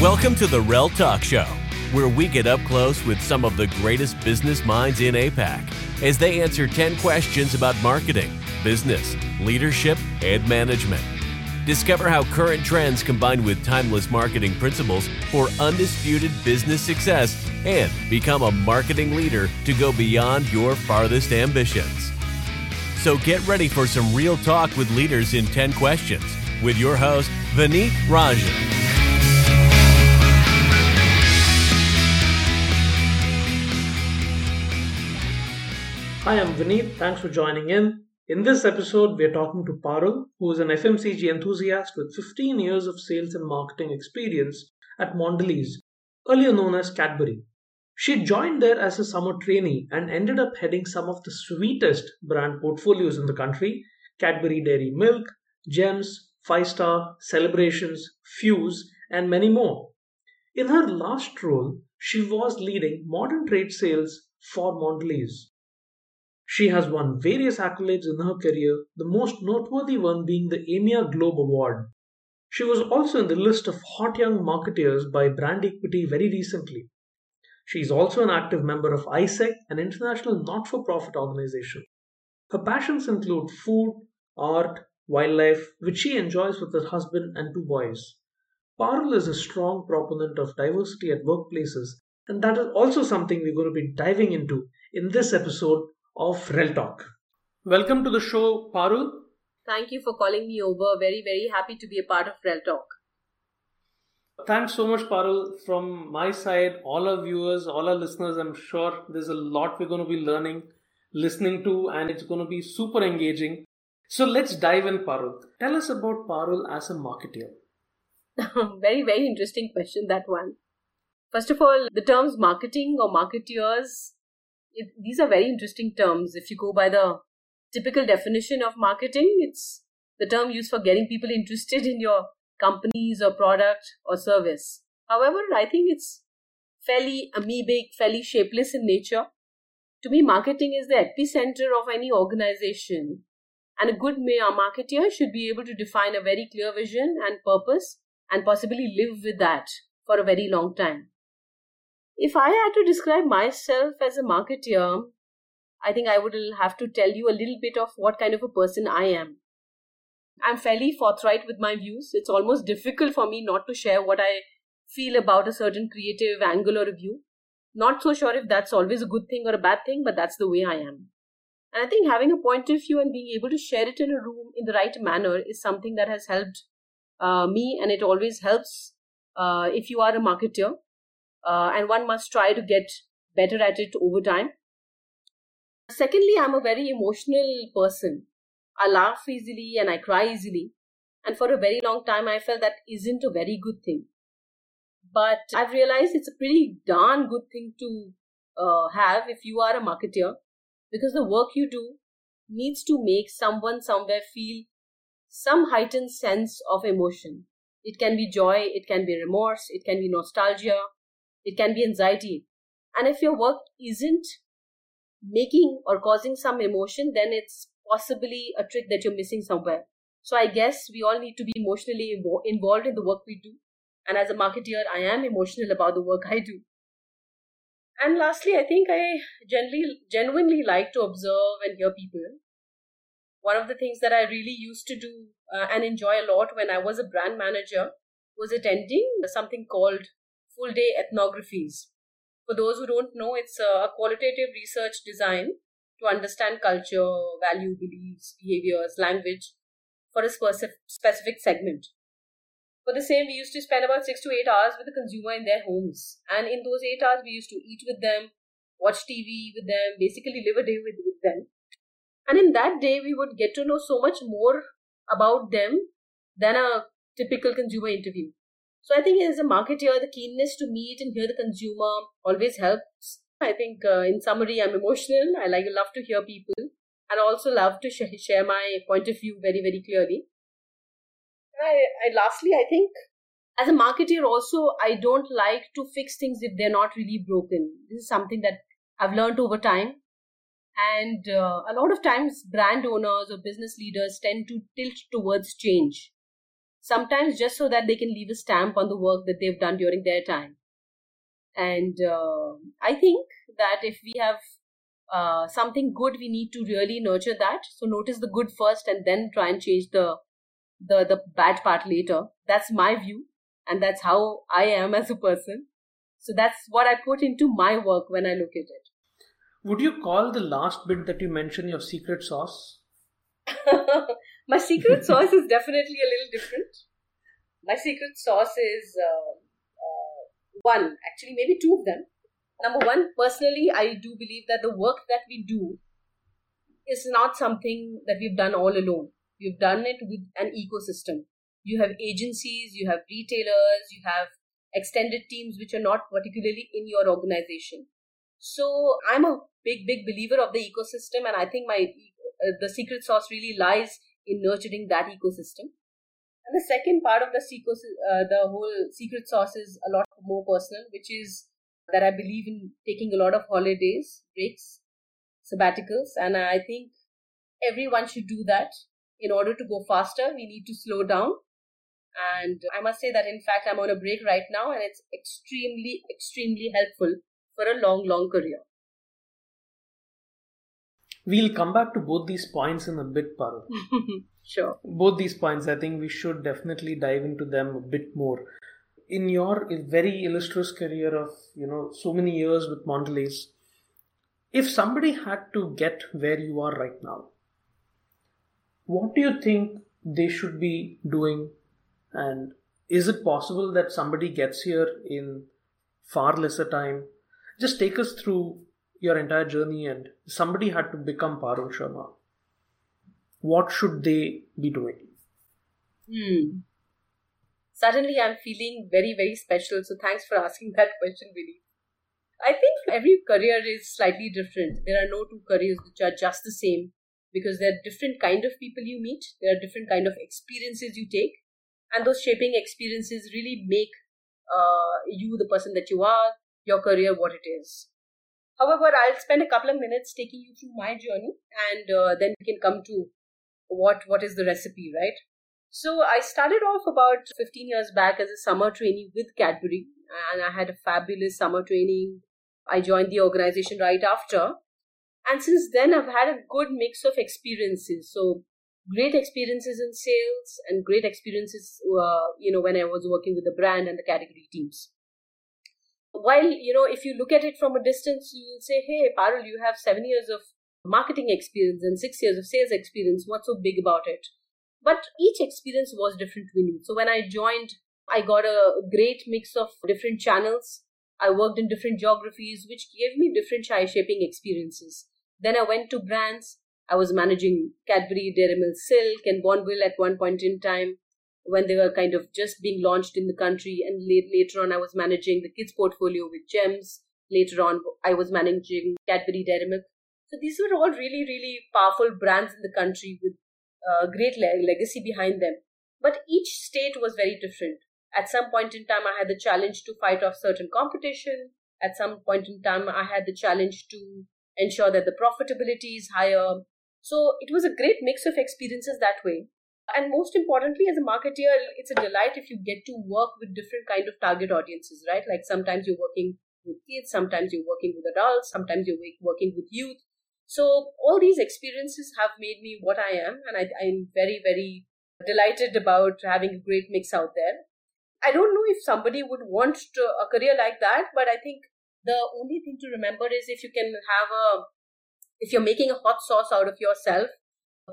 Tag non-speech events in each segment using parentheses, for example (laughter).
Welcome to the Rel Talk Show, where we get up close with some of the greatest business minds in APAC as they answer 10 questions about marketing, business, leadership, and management. Discover how current trends combine with timeless marketing principles for undisputed business success and become a marketing leader to go beyond your farthest ambitions. So get ready for some real talk with leaders in 10 questions with your host, Vineet Rajan. Hi, I'm Vineet. Thanks for joining in. In this episode, we're talking to Parul, who is an FMCG enthusiast with 15 years of sales and marketing experience at Mondelez, earlier known as Cadbury. She joined there as a summer trainee and ended up heading some of the sweetest brand portfolios in the country Cadbury Dairy Milk, Gems, Five Star, Celebrations, Fuse, and many more. In her last role, she was leading modern trade sales for Mondelez. She has won various accolades in her career, the most noteworthy one being the AMEA Globe Award. She was also in the list of hot young marketeers by Brand Equity very recently. She is also an active member of AIESEC, an international not for profit organization. Her passions include food, art, wildlife, which she enjoys with her husband and two boys. Parul is a strong proponent of diversity at workplaces, and that is also something we're going to be diving into in this episode of Rel Talk. Welcome to the show, Parul. Thank you for calling me over. Very, very happy to be a part of Rel Talk. Thanks so much, Parul. From my side, all our viewers, all our listeners, I'm sure there's a lot we're going to be learning, listening to, and it's going to be super engaging. So let's dive in, Parul. Tell us about Parul as a marketer. (laughs) very, very interesting question, that one. First of all, the terms marketing or marketeers it, these are very interesting terms. If you go by the typical definition of marketing, it's the term used for getting people interested in your companies or product or service. However, I think it's fairly amoebic, fairly shapeless in nature. To me, marketing is the epicenter of any organization. And a good mayor marketer should be able to define a very clear vision and purpose and possibly live with that for a very long time. If I had to describe myself as a marketer, I think I would have to tell you a little bit of what kind of a person I am. I'm fairly forthright with my views. It's almost difficult for me not to share what I feel about a certain creative angle or review. Not so sure if that's always a good thing or a bad thing, but that's the way I am. And I think having a point of view and being able to share it in a room in the right manner is something that has helped uh, me, and it always helps uh, if you are a marketer uh, and one must try to get better at it over time. Secondly, I'm a very emotional person. I laugh easily and I cry easily. And for a very long time, I felt that isn't a very good thing. But I've realized it's a pretty darn good thing to uh, have if you are a marketer because the work you do needs to make someone somewhere feel some heightened sense of emotion. It can be joy, it can be remorse, it can be nostalgia, it can be anxiety. And if your work isn't making or causing some emotion, then it's possibly a trick that you're missing somewhere. So I guess we all need to be emotionally involved in the work we do. And as a marketer, I am emotional about the work I do. And lastly, I think I generally, genuinely like to observe and hear people. One of the things that I really used to do uh, and enjoy a lot when I was a brand manager was attending something called full day ethnographies. For those who don't know, it's a qualitative research design to understand culture, value, beliefs, behaviors, language for a specific segment. For the same, we used to spend about six to eight hours with the consumer in their homes. And in those eight hours, we used to eat with them, watch TV with them, basically live a day with, with them. And in that day, we would get to know so much more about them than a typical consumer interview. So I think as a marketer, the keenness to meet and hear the consumer always helps. I think uh, in summary, I'm emotional. I like love to hear people and also love to sh- share my point of view very very clearly. I, I lastly, I think as a marketer also, I don't like to fix things if they're not really broken. This is something that I've learned over time. And uh, a lot of times, brand owners or business leaders tend to tilt towards change sometimes just so that they can leave a stamp on the work that they've done during their time. And uh, I think that if we have uh, something good, we need to really nurture that. So notice the good first, and then try and change the the the bad part later. That's my view, and that's how I am as a person. So that's what I put into my work when I look at it. Would you call the last bit that you mentioned your secret sauce? (laughs) My secret (laughs) sauce is definitely a little different. My secret sauce is uh, uh, one, actually, maybe two of them. Number one, personally, I do believe that the work that we do is not something that we've done all alone. We've done it with an ecosystem. You have agencies, you have retailers, you have extended teams which are not particularly in your organization. So I'm a big, big believer of the ecosystem, and I think my uh, the secret sauce really lies in nurturing that ecosystem. And the second part of the, uh, the whole secret sauce is a lot more personal, which is that I believe in taking a lot of holidays, breaks, sabbaticals, and I think everyone should do that. In order to go faster, we need to slow down. And I must say that, in fact, I'm on a break right now, and it's extremely, extremely helpful for a long, long career. We'll come back to both these points in a bit, Parul. (laughs) sure. Both these points, I think we should definitely dive into them a bit more. In your very illustrious career of, you know, so many years with Mondelez, if somebody had to get where you are right now, what do you think they should be doing? And is it possible that somebody gets here in far lesser time? Just take us through your entire journey and somebody had to become Parul Sharma, what should they be doing? Hmm. Suddenly, I'm feeling very, very special. So, thanks for asking that question, Vinny. I think every career is slightly different. There are no two careers which are just the same because there are different kind of people you meet. There are different kind of experiences you take, and those shaping experiences really make uh, you the person that you are, your career what it is. However, I'll spend a couple of minutes taking you through my journey, and uh, then we can come to what what is the recipe, right? So I started off about 15 years back as a summer trainee with Cadbury, and I had a fabulous summer training. I joined the organization right after, and since then I've had a good mix of experiences. So great experiences in sales and great experiences, uh, you know, when I was working with the brand and the category teams while you know if you look at it from a distance you will say hey parul you have seven years of marketing experience and six years of sales experience. What's so big about it? But each experience was different to me. So when i joined i got a great mix of different channels. I worked in different geographies which gave me different chai shaping experiences. Then i went to brands. I was managing cadbury dairy milk silk and Bournville at one point in time when they were kind of just being launched in the country. And later on, I was managing the kids' portfolio with Gems. Later on, I was managing Cadbury Dairy Milk. So these were all really, really powerful brands in the country with a uh, great le- legacy behind them. But each state was very different. At some point in time, I had the challenge to fight off certain competition. At some point in time, I had the challenge to ensure that the profitability is higher. So it was a great mix of experiences that way and most importantly as a marketeer it's a delight if you get to work with different kind of target audiences right? Like sometimes you're working with kids sometimes you're working with adults sometimes you're working with youth. So all these experiences have made me what i am and I, i'm very very delighted about having a great mix out there. I don't know if somebody would want to, a career like that but i think the only thing to remember is if you can have a if you're making a hot sauce out of yourself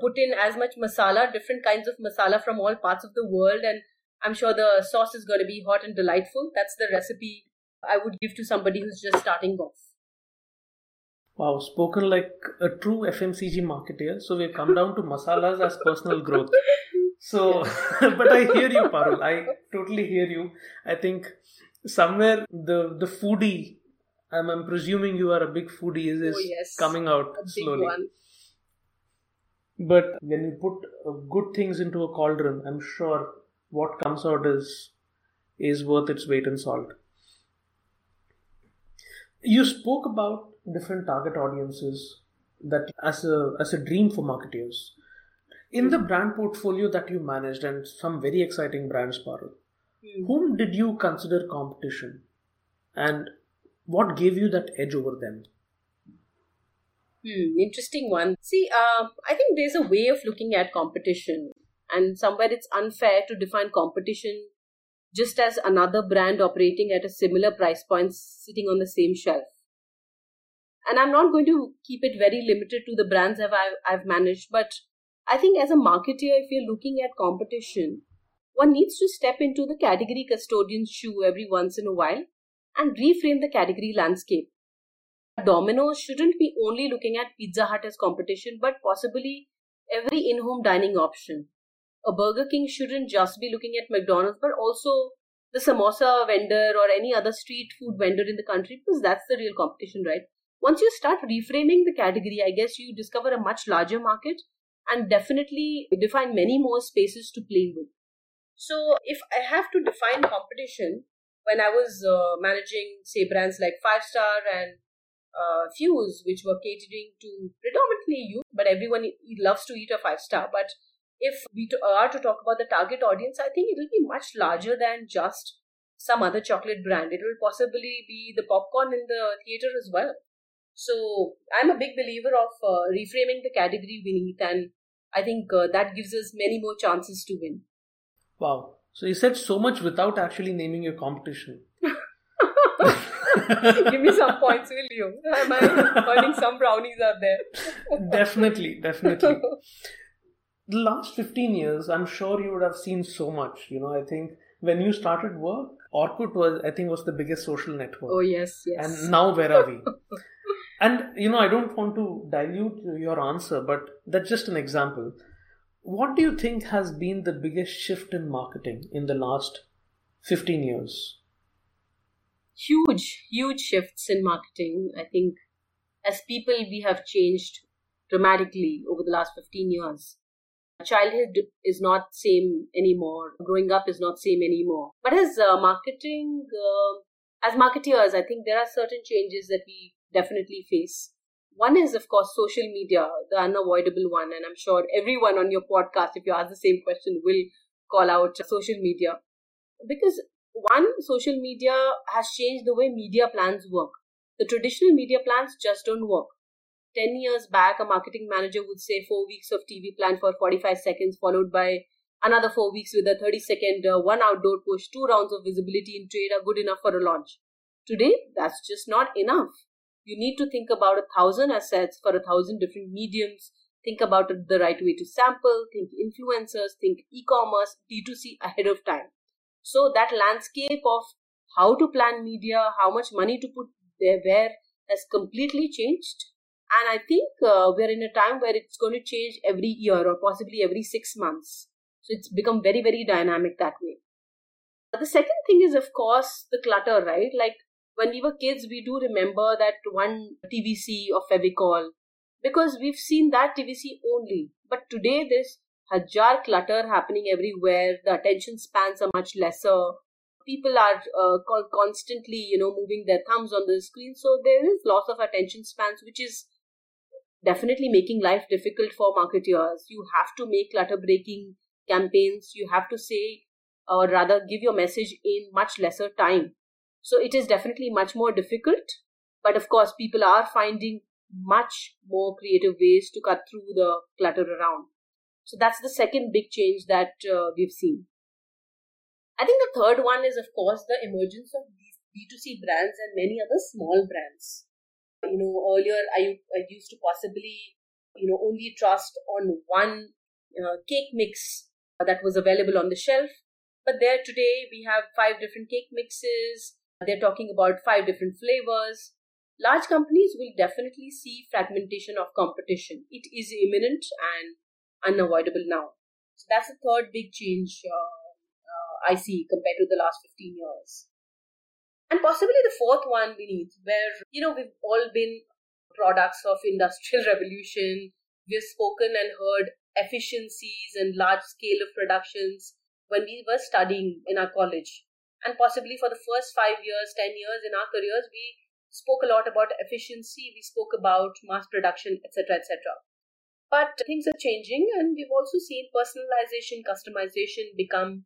put in as much masala, different kinds of masala from all parts of the world, and I'm sure the sauce is going to be hot and delightful. That's the recipe I would give to somebody who's just starting off. Wow, spoken like a true FMCG marketer. So we've come down to masalas as personal growth. So, (laughs) but I hear you, Parul. I totally hear you. I think somewhere the the foodie, I'm, I'm presuming you are a big foodie, is, is oh, yes. coming out slowly. One. But when you put uh, good things into a cauldron, I'm sure what comes out is is worth its weight in salt. You spoke about different target audiences that as a as a dream for marketers. In the brand portfolio that you managed and some very exciting brands, Parul, mm. whom did you consider competition? And what gave you that edge over them? Hmm, interesting one. See, uh, I think there's a way of looking at competition, and somewhere it's unfair to define competition just as another brand operating at a similar price point sitting on the same shelf. And I'm not going to keep it very limited to the brands I've, I've managed, but I think as a marketer, if you're looking at competition, one needs to step into the category custodian's shoe every once in a while and reframe the category landscape. Domino's shouldn't be only looking at Pizza Hut as competition, but possibly every in home dining option a Burger King shouldn't just be looking at McDonald's, but also the samosa vendor or any other street food vendor in the country, because that's the real competition, right? Once you start reframing the category, I guess you discover a much larger market and definitely define many more spaces to play with. So, if I have to define competition, when I was uh, managing, say, brands like Five Star and uh, Fuse, which were catering to predominantly youth, but everyone loves to eat a five star. But if we are to talk about the target audience, I think it will be much larger than just some other chocolate brand. It will possibly be the popcorn in the theater as well. So I'm a big believer of uh, reframing the category we need, and I think uh, that gives us many more chances to win. Wow. So you said so much without actually naming your competition. (laughs) (laughs) Give me some points, will you? Am I earning some brownies out there? (laughs) definitely, definitely the last 15 years, I'm sure you would have seen so much. You know, I think when you started work, Orkut was, I think, was the biggest social network. Oh, yes, yes. And now where are we? (laughs) and, you know, I don't want to dilute your answer, but that's just an example. What do you think has been the biggest shift in marketing in the last 15 years? Huge, huge shifts in marketing. I think as people, we have changed dramatically over the last 15 years. Childhood is not same anymore. Growing up is not same anymore. But as uh, marketing uh, as marketeers i think there are certain changes that we definitely face. One is of course social media the unavoidable one. And i'm sure everyone on your podcast if you ask the same question will call out social media. Because one social media has changed the way media plans work the traditional media plans just don't work 10 years back, a marketing manager would say four weeks of TV plan for 45 seconds, followed by another four weeks with a 30 second uh, one outdoor push, two rounds of visibility in trade are good enough for a launch. Today, that's just not enough. You need to think about a thousand assets for a thousand different mediums. Think about the right way to sample, think influencers, think e commerce, D2C ahead of time. So, that landscape of how to plan media, how much money to put there, where has completely changed. And I think uh, we're in a time where it's going to change every year or possibly every six months. So it's become very, very dynamic that way. The second thing is, of course, the clutter, right? Like when we were kids, we do remember that one TVC of Fevicol because we've seen that TVC only. But today, there's hajar clutter happening everywhere. The attention spans are much lesser. People are uh, constantly, you know, moving their thumbs on the screen. So there is loss of attention spans, which is definitely making life difficult for marketers. You have to make clutter breaking campaigns. You have to say, or rather, give your message in much lesser time. So it is definitely much more difficult. But of course, people are finding much more creative ways to cut through the clutter around. So that's the second big change that uh, we've seen. I think the third one is, of course, the emergence of these D2C brands and many other small brands. You know, earlier I, I used to possibly, you know, only trust on one uh, cake mix that was available on the shelf. But there today we have five different cake mixes. They're talking about five different flavors. Large companies will definitely see fragmentation of competition. It is imminent and unavoidable now. So that's the third big change uh, uh, I see compared to the last 15 years. And possibly the fourth one beneath, where, you know, we've all been products of industrial (laughs) revolution. We've spoken and heard efficiencies and large scale of productions when we were studying in our college. And possibly for the first five years, ten years in our careers, we spoke a lot about efficiency, we spoke about mass production, etc., etc. But things are changing, and we've also seen personalization, customization become,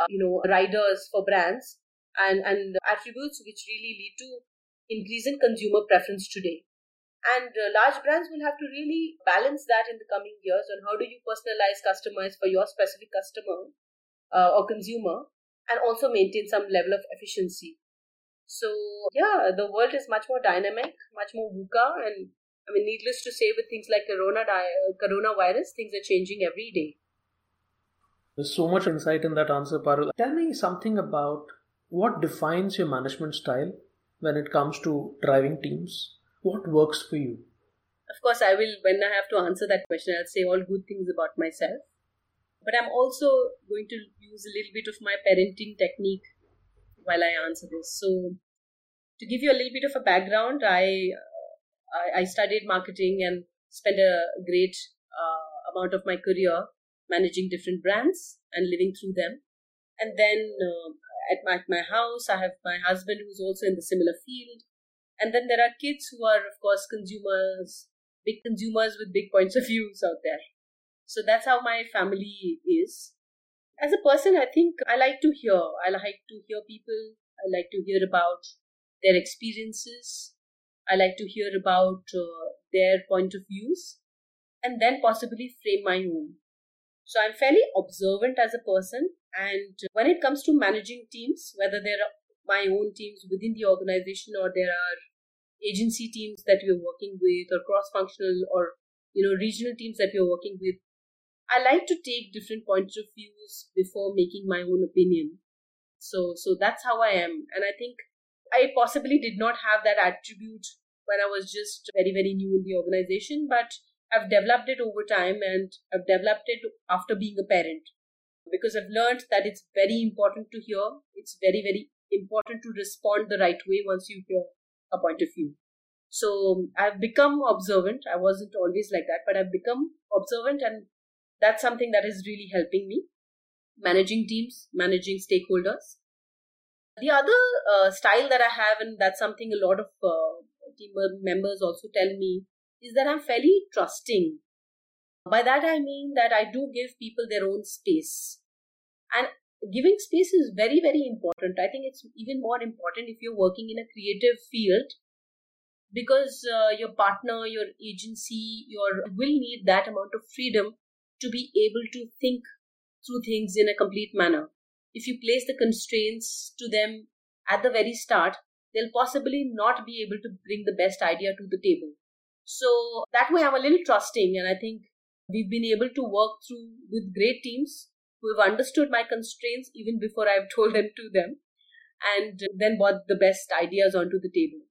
uh, you know, riders for brands and, and attributes which really lead to increase in consumer preference today. And uh, large brands will have to really balance that in the coming years on how do you personalize, customize for your specific customer uh, or consumer, and also maintain some level of efficiency. So yeah, the world is much more dynamic, much more VUCA, and I mean, needless to say, with things like corona di- uh, coronavirus, things are changing every day. There's so much insight in that answer, Parul. Tell me something about what defines your management style when it comes to driving teams. What works for you? Of course, I will, when I have to answer that question, I'll say all good things about myself. But I'm also going to use a little bit of my parenting technique while I answer this. So, to give you a little bit of a background, I uh, I, I studied marketing and spent a great uh, amount of my career managing different brands and living through them. And then uh, at my, my house, I have my husband who's also in the similar field. And then there are kids who are, of course, consumers, big consumers with big points of views out there. So that's how my family is. As a person, I think I like to hear. I like to hear people. I like to hear about their experiences. I like to hear about uh, their point of views and then possibly frame my own. So I'm fairly observant as a person. And when it comes to managing teams, whether they're my own teams within the organization or there are agency teams that we're working with or cross-functional or you know regional teams that we're working with i like to take different points of views before making my own opinion so so that's how i am and i think I possibly did not have that attribute when I was just very, very new in the organization, but I've developed it over time and I've developed it after being a parent because I've learned that it's very important to hear. It's very, very important to respond the right way once you hear a point of view. So I've become observant. I wasn't always like that, but I've become observant, and that's something that is really helping me managing teams, managing stakeholders, the other uh, style that I have, and that's something a lot of uh, team members also tell me, is that I'm fairly trusting. By that I mean that I do give people their own space. And giving space is very, very important. I think it's even more important if you're working in a creative field because uh, your partner, your agency, your will need that amount of freedom to be able to think through things in a complete manner if you place the constraints to them at the very start, they'll possibly not be able to bring the best idea to the table. So that way, I'm a little trusting, and I think we've been able to work through with great teams who have understood my constraints even before I've (laughs) told them to them, and then brought the best ideas onto the table.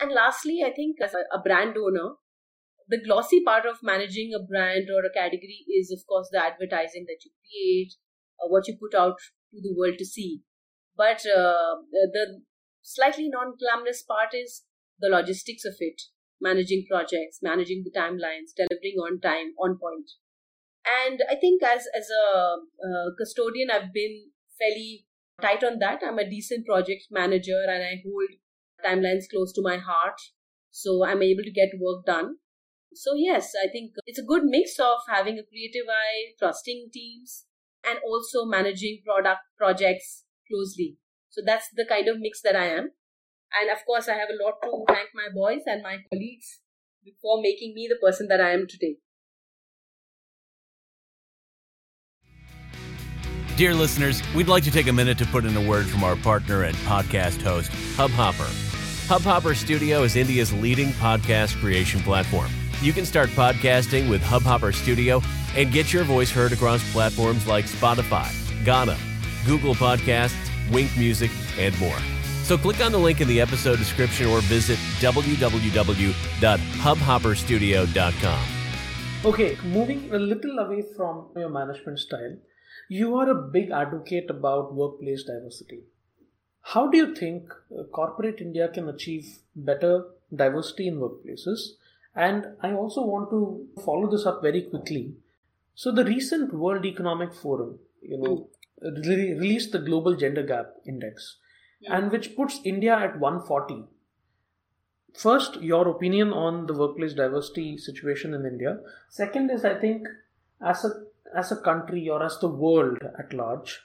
And lastly, I think as a brand owner, the glossy part of managing a brand or a category is, of course, the advertising that you create, what you put out to the world to see. But uh, the slightly non glamorous part is the logistics of it managing projects, managing the timelines, delivering on time, on point. And I think as, as a uh, custodian, I've been fairly tight on that. I'm a decent project manager and I hold timelines close to my heart. So I'm able to get work done. So, yes, I think it's a good mix of having a creative eye, trusting teams, and also managing product projects closely. So that's the kind of mix that I am. And of course, I have a lot to thank my boys and my colleagues for making me the person that I am today. Dear listeners, we'd like to take a minute to put in a word from our partner and podcast host, Hubhopper. Hubhopper Studio is India's leading podcast creation platform. You can start podcasting with Hubhopper Studio and get your voice heard across platforms like Spotify, Gaana, Google Podcasts, Wynk Music, and more. So click on the link in the episode description or visit www.hubhopperstudio.com. Okay, moving a little away from your management style, you are a big advocate about workplace diversity. How do you think uh, corporate India can achieve better diversity in workplaces? And I also want to follow this up very quickly so the recent World Economic Forum, you know, mm. re- released the Global Gender Gap Index, mm. and which puts India at 140. first, your opinion on the workplace diversity situation in India. Second is, I think, as a as a country or as the world at large,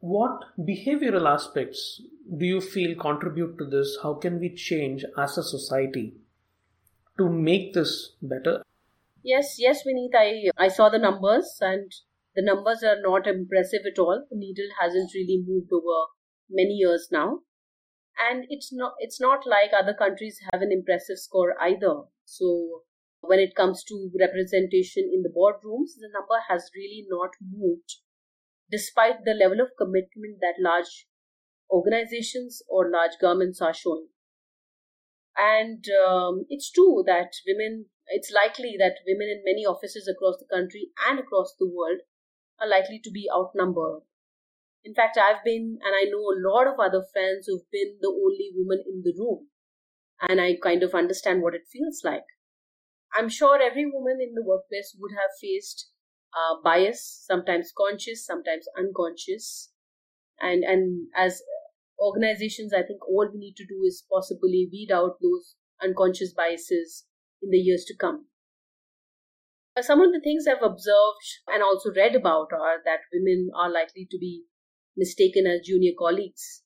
what behavioral aspects do you feel contribute to this? How can we change as a society to make this better? Yes, yes, Vineet. I I saw the numbers, and the numbers are not impressive at all. The needle hasn't really moved over many years now, and it's not it's not like other countries have an impressive score either. So when it comes to representation in the boardrooms, the number has really not moved, despite the level of commitment that large organizations or large governments are showing. And um, it's true that women, it's likely that women in many offices across the country and across the world are likely to be outnumbered. In fact, I've been, and I know a lot of other friends who've been the only woman in the room. And I kind of understand what it feels like. I'm sure every woman in the workplace would have faced uh, bias, sometimes conscious, sometimes unconscious. And, and as organizations, I think all we need to do is possibly weed out those unconscious biases in the years to come. Some of the things I've observed and also read about are that women are likely to be mistaken as junior colleagues.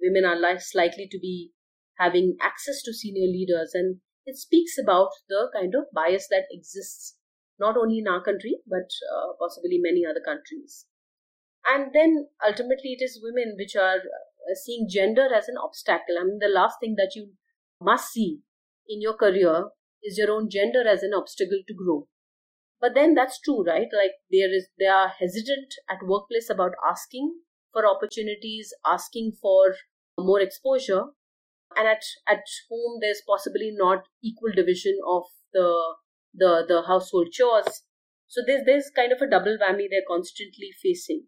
Women are less likely to be having access to senior leaders, and it speaks about the kind of bias that exists not only in our country but uh, possibly many other countries. And then ultimately, it is women which are Uh, seeing gender as an obstacle. I mean, the last thing that you must see in your career is your own gender as an obstacle to grow. But then that's true, right? Like there is, they are hesitant at workplace about asking for opportunities, asking for more exposure, and at at home there's possibly not equal division of the the the household chores. So there's there's kind of a double whammy they're constantly facing.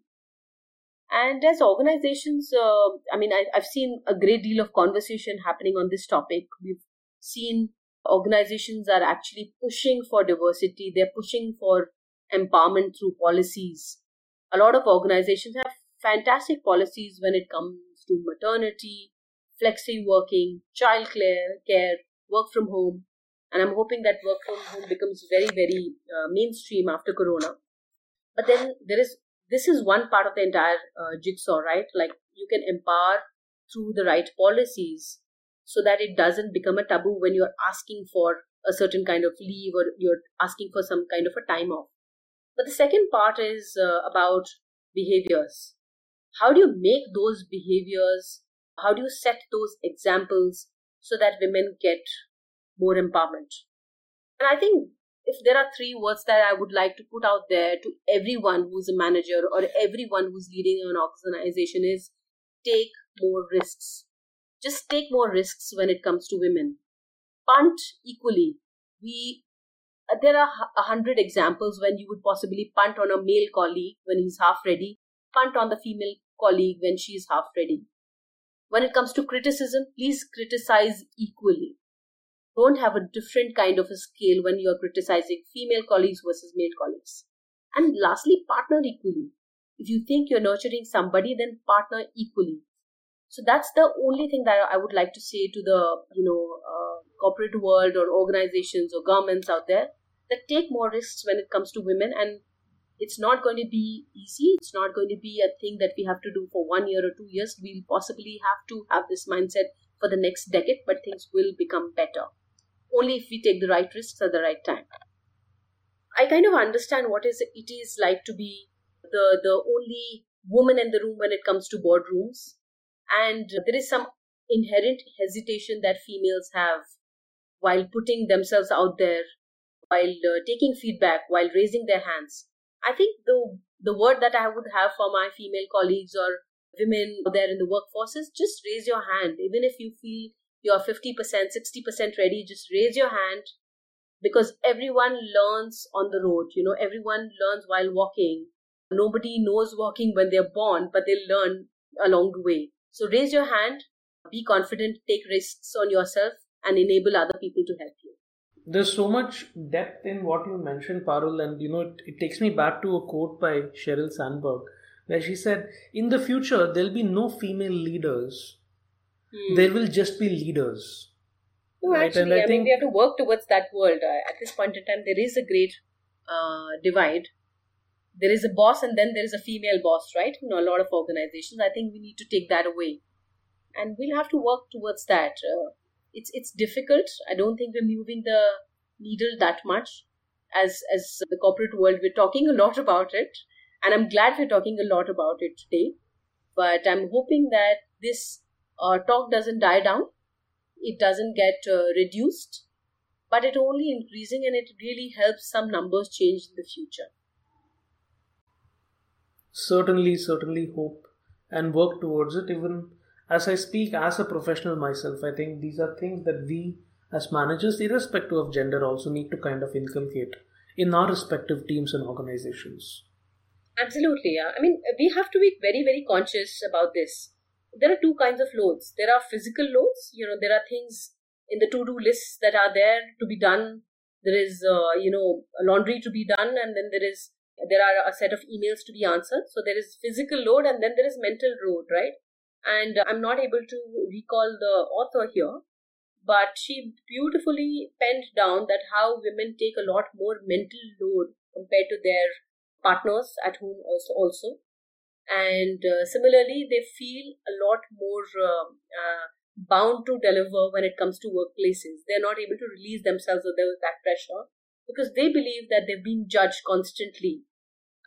And as organizations, uh, I mean, I, I've seen a great deal of conversation happening on this topic. We've seen organizations are actually pushing for diversity, they're pushing for empowerment through policies. A lot of organizations have fantastic policies when it comes to maternity, flexi working, child care, care, work from home. And I'm hoping that work from home becomes very, very uh, mainstream after Corona. But then there is this is one part of the entire uh, jigsaw, right? Like you can empower through the right policies so that it doesn't become a taboo when you're asking for a certain kind of leave or you're asking for some kind of a time off. But the second part is uh, about behaviors. How do you make those behaviors? How do you set those examples so that women get more empowerment? And I think if there are three words that I would like to put out there to everyone who's a manager or everyone who's leading an organization is take more risks. Just take more risks when it comes to women. Punt equally. We uh, there are a hundred examples when you would possibly punt on a male colleague when he's half ready, punt on the female colleague when she is half ready. When it comes to criticism, please criticize equally don't have a different kind of a scale when you're criticizing female colleagues versus male colleagues. And lastly, partner equally. If you think you're nurturing somebody, then partner equally. So that's the only thing that I would like to say to the you know uh, corporate world or organizations or governments out there that take more risks when it comes to women and it's not going to be easy it's not going to be a thing that we have to do for one year or two years we'll possibly have to have this mindset for the next decade but things will become better only if we take the right risks at the right time. I kind of understand what is it is like to be the the only woman in the room when it comes to boardrooms, and there is some inherent hesitation that females have while putting themselves out there, while uh, taking feedback, while raising their hands. I think the the word that I would have for my female colleagues or women there in the workforce is just raise your hand, even if you feel you're 50%, 60% ready, just raise your hand because everyone learns on the road. You know, everyone learns while walking. Nobody knows walking when they're born, but they learn along the way. So raise your hand, be confident, take risks on yourself, and enable other people to help you. There's so much depth in what you mentioned, Parul, and you know, it, it takes me back to a quote by Sheryl Sandberg, where she said, In the future, there'll be no female leaders Hmm. There will just be leaders. No, right? actually, I, I, mean, we have to work towards that world. Uh, at this point in time, there is a great uh, divide. There is a boss, and then there is a female boss, right? In a lot of organizations, I think we need to take that away, and we'll have to work towards that. Uh, it's it's difficult. I don't think we're moving the needle that much as as the corporate world. We're talking a lot about it, and I'm glad we're talking a lot about it today. But I'm hoping that this uh, talk doesn't die down, it doesn't get uh, reduced, but it only increasing, and it really helps some numbers change in the future. Certainly, certainly hope and work towards it. Even as I speak as a professional myself, I think these are things that we as managers, irrespective of gender, also need to kind of inculcate in our respective teams and organizations. Absolutely, yeah. I mean, we have to be very, very conscious about this. There are two kinds of loads. There are physical loads. You know, there are things in the to-do lists that are there to be done. There is, uh, you know, laundry to be done, and then there is there are a set of emails to be answered. So there is physical load, and then there is mental load, right? And I'm not able to recall the author here, but she beautifully penned down that how women take a lot more mental load compared to their partners at home also, also. And uh, similarly they feel a lot more uh, uh, bound to deliver when it comes to workplaces. They're not able to release themselves of that pressure because they believe that they're being judged constantly.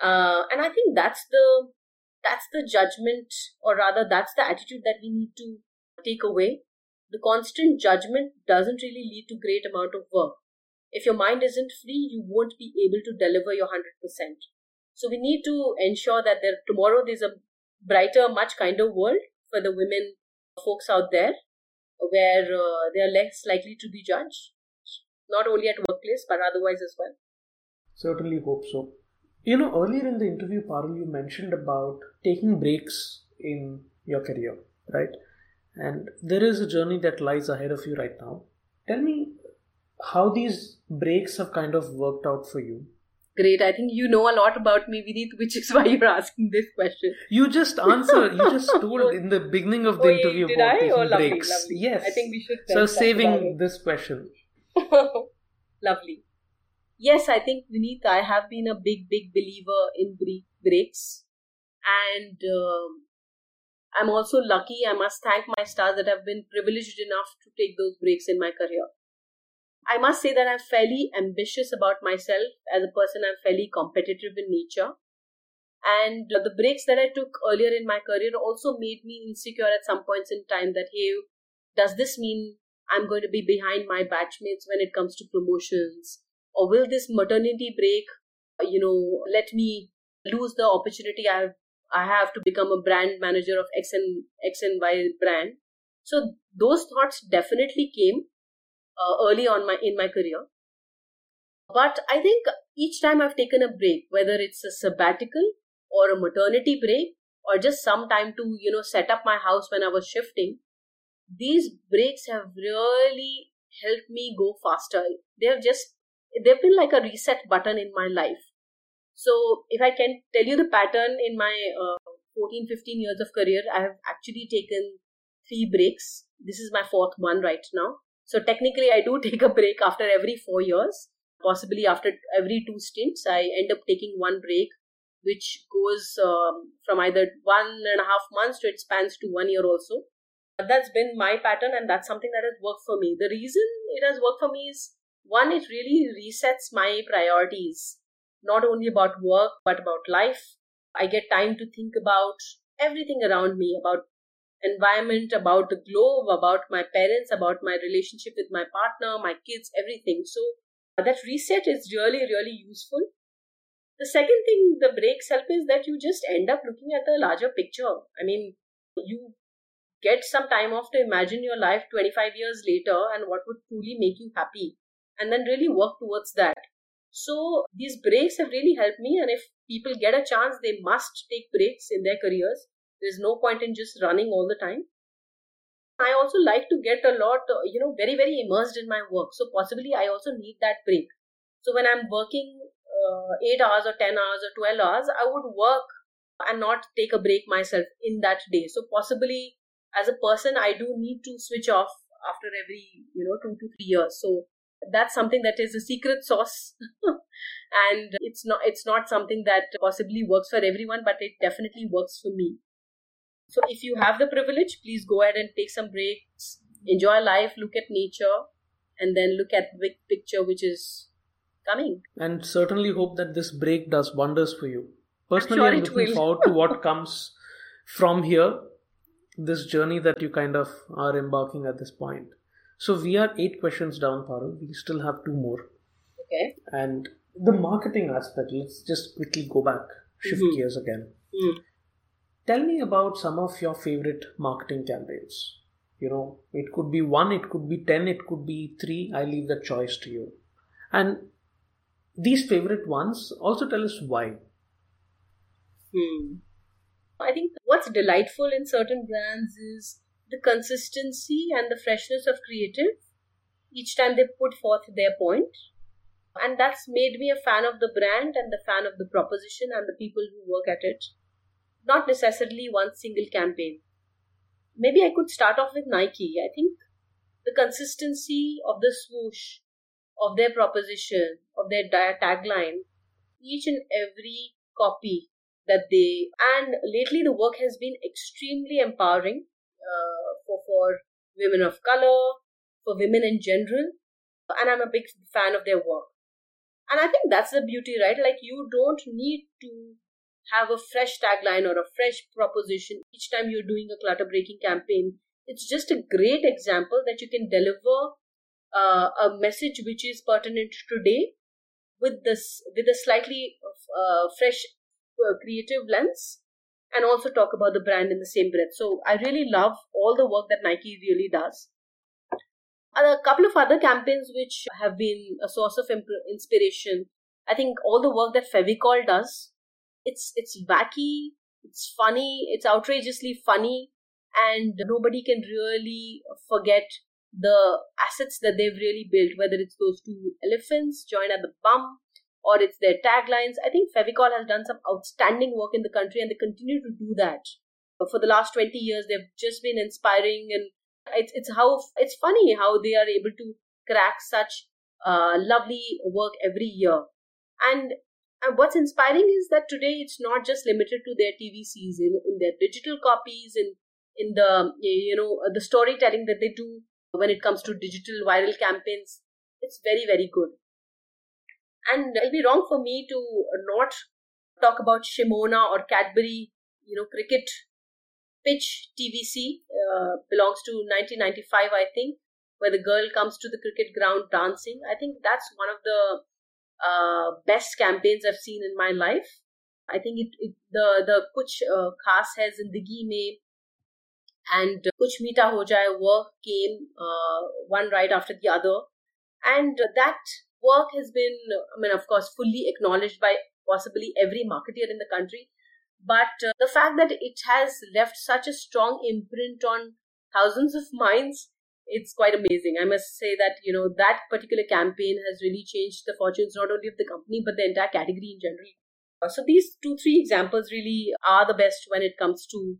Uh, and i think that's the that's the judgment or rather that's the attitude that we need to take away. The constant judgment doesn't really lead to great amount of work. If your mind isn't free you won't be able to deliver your 100% so we need to ensure that there tomorrow there's a brighter, much kinder world for the women folks out there, where uh, they are less likely to be judged, not only at workplace but otherwise as well. Certainly hope so. You know, earlier in the interview, Parul, you mentioned about taking breaks in your career, right? And there is a journey that lies ahead of you right now. Tell me how these breaks have kind of worked out for you Great. I think you know a lot about me, Vineet, which is why you're asking this question. You just answered. you just told in the beginning of the oh, interview did about I? oh, lovely, breaks. Lovely. Yes. I think we should. So saving this question. (laughs) lovely. Yes, I think Vineet, I have been a big, big believer in breaks, and um, I'm also lucky. I must thank my stars that I've been privileged enough to take those breaks in my career. I must say that I'm fairly ambitious about myself as a person. I'm fairly competitive in nature. And the breaks that I took earlier in my career also made me insecure at some points in time that, hey, does this mean I'm going to be behind my batchmates when it comes to promotions? Or will this maternity break, you know, let me lose the opportunity I have, I have to become a brand manager of X and X and Y brand? So those thoughts definitely came uh, early on my in my career. But I think each time I've taken a break, whether it's a sabbatical or a maternity break or just some time to you know set up my house when I was shifting, these breaks have really helped me go faster. They have just they've been like a reset button in my life. So if I can tell you the pattern in my uh, 14, 15 years of career, I have actually taken three breaks. This is my fourth one right now. So technically, I do (laughs) take a break after every four years, possibly after every two stints. I end up taking one break, which goes um, from either one and a half months to it spans to one year also. That's been my pattern, and that's something that has worked for me. The reason it has worked for me is one, it really resets my priorities, not only about work, but about life. I get time to think about everything around me, about environment, about the globe, about my parents, about my relationship with my partner, my kids, everything. So uh, that reset is really, really useful. The second thing the breaks help is that you just end up looking at the larger picture. I mean, you get some time off to imagine your life 25 years later and what would truly make you happy, and then really work towards that. So, these breaks have really helped me, and if people get a chance, they must take breaks in their careers there's no point in just running all the time. I also like to get a lot, uh, you know, very, very immersed in my work. So possibly I also need that break. So when I'm working uh, 8 hours or 10 hours or 12 hours, I would work and not take a break myself in that day. So possibly as a person, I do need to switch off after every you know two to three years. So that's something that is a secret sauce, (laughs) and it's not it's not something that possibly works for everyone, but it definitely works for me. So if you have the privilege, please go ahead and take some breaks, enjoy life, look at nature, and then look at the big picture which is coming. And certainly hope that this break does wonders for you. Personally, I'm, sure I'm looking forward to what (laughs) comes from here, this journey that you kind of are embarking at this point. So we are eight questions down, Parul. We still have two more. Okay. And the marketing aspect, let's just quickly go back, shift mm-hmm. gears again. Mm. Tell me about some of your favorite marketing campaigns. You know, it could be one, it could be 10, it could be three. I leave the choice to you. And these favorite ones, also tell us why. Hmm. I think what's delightful in certain brands is the consistency and the freshness of creative each time they put forth their point. And that's made me a fan of the brand and the fan of the proposition and the people who work at it. Not necessarily one single campaign maybe I could start off with Nike. I think the consistency of the swoosh, of their proposition, of their tagline, each and every copy that they and lately the work has been extremely empowering uh, for for women of color, for women in general, and I'm a big fan of their work. And I think that's the beauty, right? Like you don't need to have a fresh tagline or a fresh proposition each time you're doing a clutter breaking campaign. It's just a great example that you can deliver uh, a message which is pertinent today with this with a slightly uh, fresh uh, creative lens and also talk about the brand in the same breath. So I really love all the work that Nike really does. a couple of other campaigns which have been a source of imp- inspiration. I think all the work that Fevicol does it's it's wacky, it's funny, it's outrageously funny, and nobody can really forget the assets that they've really built, whether it's those two elephants joined at the bum or it's their taglines. I think Fevicol has done some outstanding work in the country and they continue to do that. For the last 20 years, they've just been inspiring and it's, it's how it's funny how they are able to crack such uh, lovely work every year. And and what's inspiring is that today it's not just limited to their TVCs in, in their digital copies in, in the you know the storytelling that they do when it comes to digital viral campaigns. It's very very good. And it'll be wrong for me to not talk about Shimona or Cadbury, you know, cricket pitch TVC uh, belongs to 1995, I think, where the girl comes to the cricket ground dancing. I think that's one of the uh, best campaigns I've seen in my life. I think it, it the the Kuch uh, Khas Hai Zindagi Mein and Kuch Meetha Ho Jaye work came uh, one right after the other, and that work has been, I mean, of course, fully acknowledged by possibly every marketer in the country. But uh, the fact that it has left such a strong imprint on thousands of minds it's quite amazing. I must say that, you know, that particular campaign has really changed the fortunes not only of the company, but the entire category in general. Uh, so these two, three examples really are the best when it comes to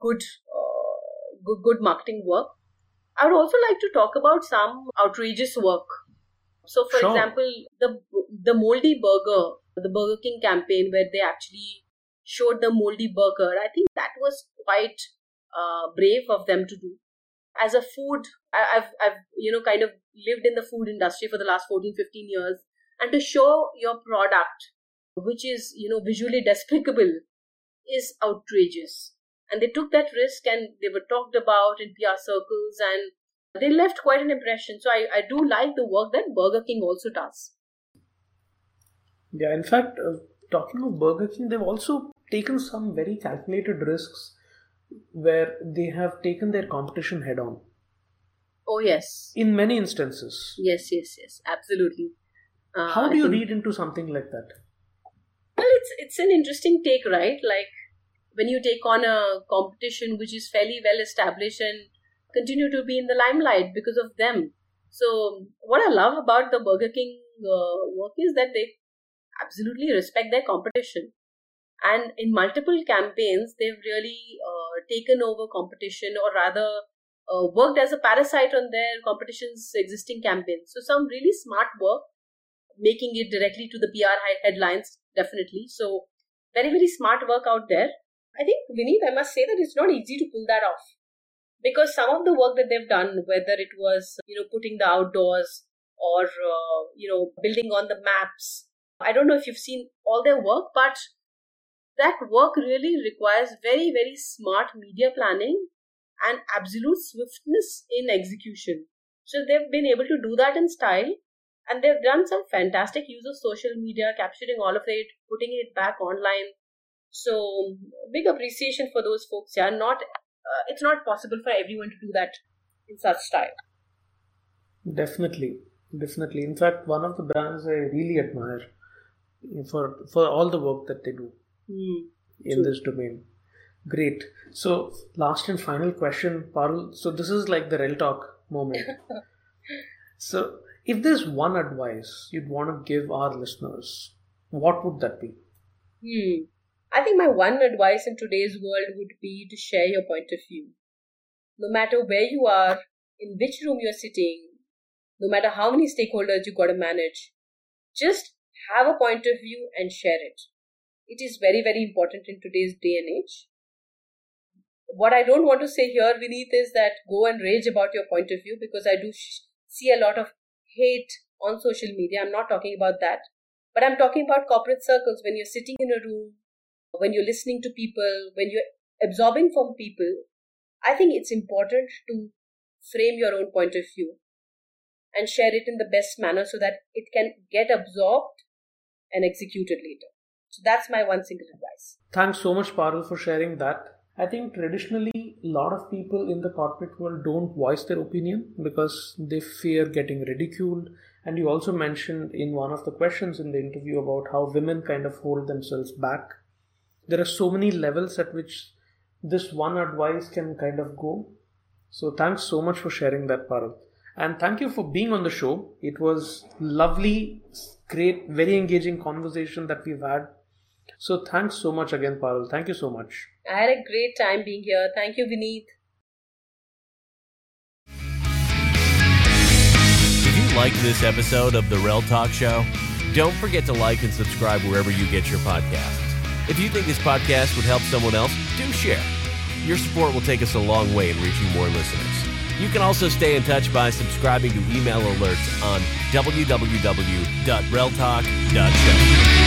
good, uh, good, good marketing work. I would also like to talk about some outrageous work. So, for sure. example, the the moldy burger, the Burger King campaign, where they actually showed the moldy burger. I think that was quite uh, brave of them to do as a food I've, I've you know kind of lived in the food industry for the last 14 15 years. And to show your product which is you know visually despicable is outrageous. And they took that risk and they were talked about in PR circles and they left quite an impression. So I, I do like the work that Burger King also does. Yeah in fact uh, talking of Burger King they've also taken some very calculated risks where they have taken their competition head on. Oh, yes. In many instances. Yes, yes, yes, absolutely. Uh, How do I you think... read into something like that? Well, it's it's an interesting take, right? Like when you take on a competition which is fairly well established and continue to be in the limelight because of them. So, what I love about the Burger King uh, work is that they absolutely respect their competition and in multiple campaigns they've really uh, taken over competition or rather uh, worked as a parasite on their competition's existing campaigns. So some really smart work, making it directly to the PR headlines, definitely. So very, very smart work out there. I think, Vineet, I must say that it's not easy to pull that off. Because some of the work that they've done, whether it was, you know, putting the outdoors or, uh, you know, building on the maps, I don't know if you've seen all their work, but that work really requires very, very smart media planning and absolute swiftness in execution. So they've been able to do that in style and they've done some fantastic use of social media, capturing all of it, putting it back online. So big appreciation for those folks. Yeah, not uh, it's not possible for everyone to do that in such style. Definitely, definitely. In fact, one of the brands I really admire for for all the work that they do mm, in this domain. Great. So, last and final question, Parul. So, this is like the Rel Talk moment. (laughs) so, if there's one advice you'd want to give our listeners, what would that be? Hmm. I think my one advice in today's world would be to share your point of view. No matter where you are, in which room you're sitting, no matter how many stakeholders you've got to manage, just have a point of view and share it. It is very, very important in today's day and age. What I don't want to say here, Vineet, is that go and rage about your point of view because I do sh- see a lot of hate on social media. I'm not talking about that. But I'm talking about corporate circles when you're sitting in a room, when you're listening to people, when you're absorbing from people. I think it's important to frame your own point of view and share it in the best manner so that it can get absorbed and executed later. So that's my one single advice. Thanks so much, Parul, for sharing that. I think traditionally, a lot of people in the corporate world don't voice their opinion because they fear getting ridiculed. And you also mentioned in one of the questions in the interview about how women kind of hold themselves back. There are so many levels at which this one advice can kind of go. So, thanks so much for sharing that, Parul. And thank you for being on the show. It was lovely, great, very engaging conversation that we've had. So thanks so much again, Parul. Thank you so much. I had a great time being here. Thank you, Vineet. If you like this episode of The Rel Talk Show, don't forget to like and subscribe wherever you get your podcasts. If you think this podcast would help someone else, do share. Your support will take us a long way in reaching more listeners. You can also stay in touch by subscribing to email alerts on www.reltalk.show.